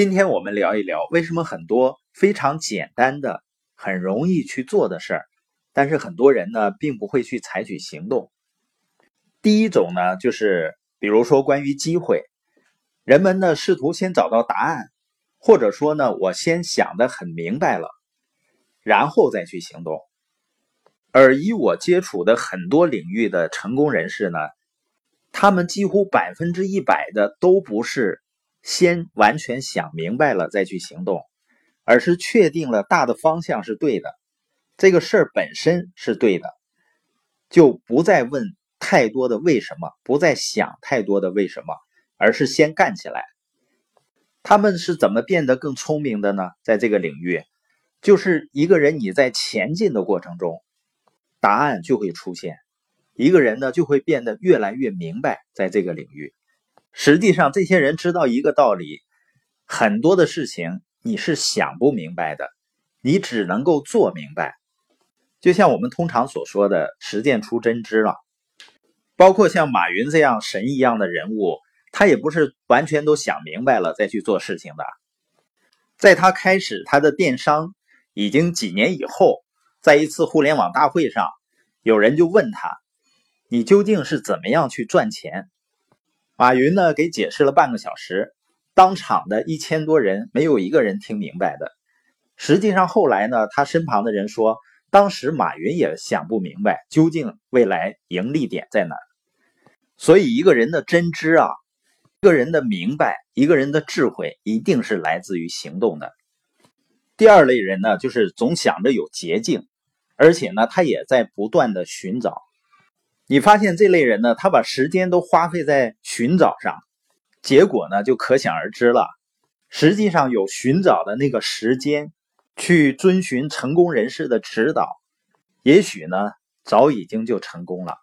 今天我们聊一聊，为什么很多非常简单的、很容易去做的事儿，但是很多人呢并不会去采取行动。第一种呢，就是比如说关于机会，人们呢试图先找到答案，或者说呢我先想的很明白了，然后再去行动。而以我接触的很多领域的成功人士呢，他们几乎百分之一百的都不是先完全想明白了再去行动，而是确定了大的方向是对的，这个事儿本身是对的，就不再问太多的为什么，不再想太多的为什么，而是先干起来。他们是怎么变得更聪明的呢？在这个领域，就是一个人你在前进的过程中。答案就会出现，一个人呢就会变得越来越明白，在这个领域。实际上，这些人知道一个道理：很多的事情你是想不明白的，你只能够做明白。就像我们通常所说的“实践出真知”了。包括像马云这样神一样的人物，他也不是完全都想明白了再去做事情的。在他开始他的电商已经几年以后。在一次互联网大会上，有人就问他：“你究竟是怎么样去赚钱？”马云呢给解释了半个小时，当场的一千多人没有一个人听明白的。实际上后来呢，他身旁的人说，当时马云也想不明白究竟未来盈利点在哪。所以一个人的真知啊，一个人的明白，一个人的智慧，一定是来自于行动的。第二类人呢，就是总想着有捷径。而且呢，他也在不断的寻找。你发现这类人呢，他把时间都花费在寻找上，结果呢就可想而知了。实际上有寻找的那个时间，去遵循成功人士的指导，也许呢早已经就成功了。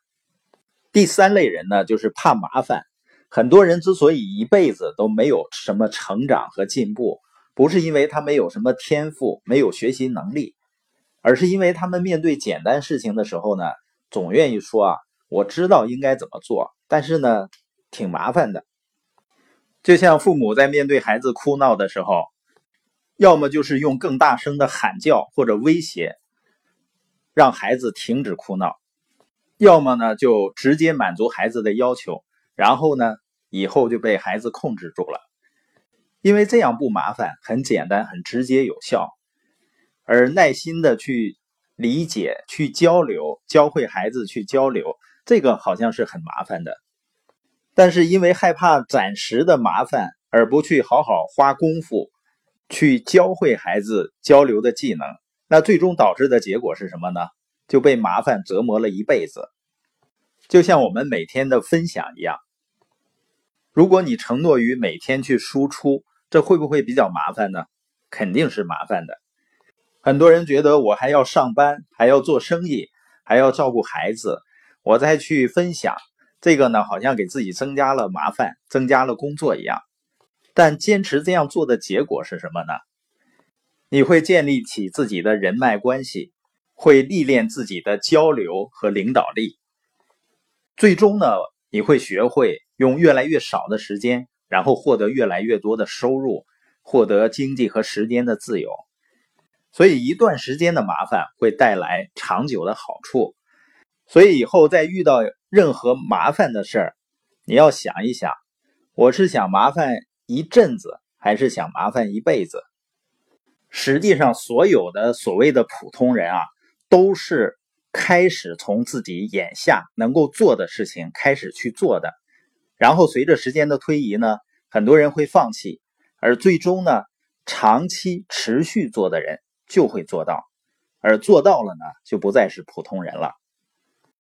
第三类人呢，就是怕麻烦。很多人之所以一辈子都没有什么成长和进步，不是因为他没有什么天赋，没有学习能力。而是因为他们面对简单事情的时候呢，总愿意说啊，我知道应该怎么做，但是呢，挺麻烦的。就像父母在面对孩子哭闹的时候，要么就是用更大声的喊叫或者威胁，让孩子停止哭闹；要么呢，就直接满足孩子的要求，然后呢，以后就被孩子控制住了。因为这样不麻烦，很简单，很直接有效。而耐心的去理解、去交流、教会孩子去交流，这个好像是很麻烦的。但是因为害怕暂时的麻烦，而不去好好花功夫去教会孩子交流的技能，那最终导致的结果是什么呢？就被麻烦折磨了一辈子。就像我们每天的分享一样，如果你承诺于每天去输出，这会不会比较麻烦呢？肯定是麻烦的。很多人觉得我还要上班，还要做生意，还要照顾孩子，我再去分享这个呢，好像给自己增加了麻烦，增加了工作一样。但坚持这样做的结果是什么呢？你会建立起自己的人脉关系，会历练自己的交流和领导力，最终呢，你会学会用越来越少的时间，然后获得越来越多的收入，获得经济和时间的自由。所以一段时间的麻烦会带来长久的好处，所以以后再遇到任何麻烦的事儿，你要想一想，我是想麻烦一阵子，还是想麻烦一辈子？实际上，所有的所谓的普通人啊，都是开始从自己眼下能够做的事情开始去做的，然后随着时间的推移呢，很多人会放弃，而最终呢，长期持续做的人。就会做到，而做到了呢，就不再是普通人了。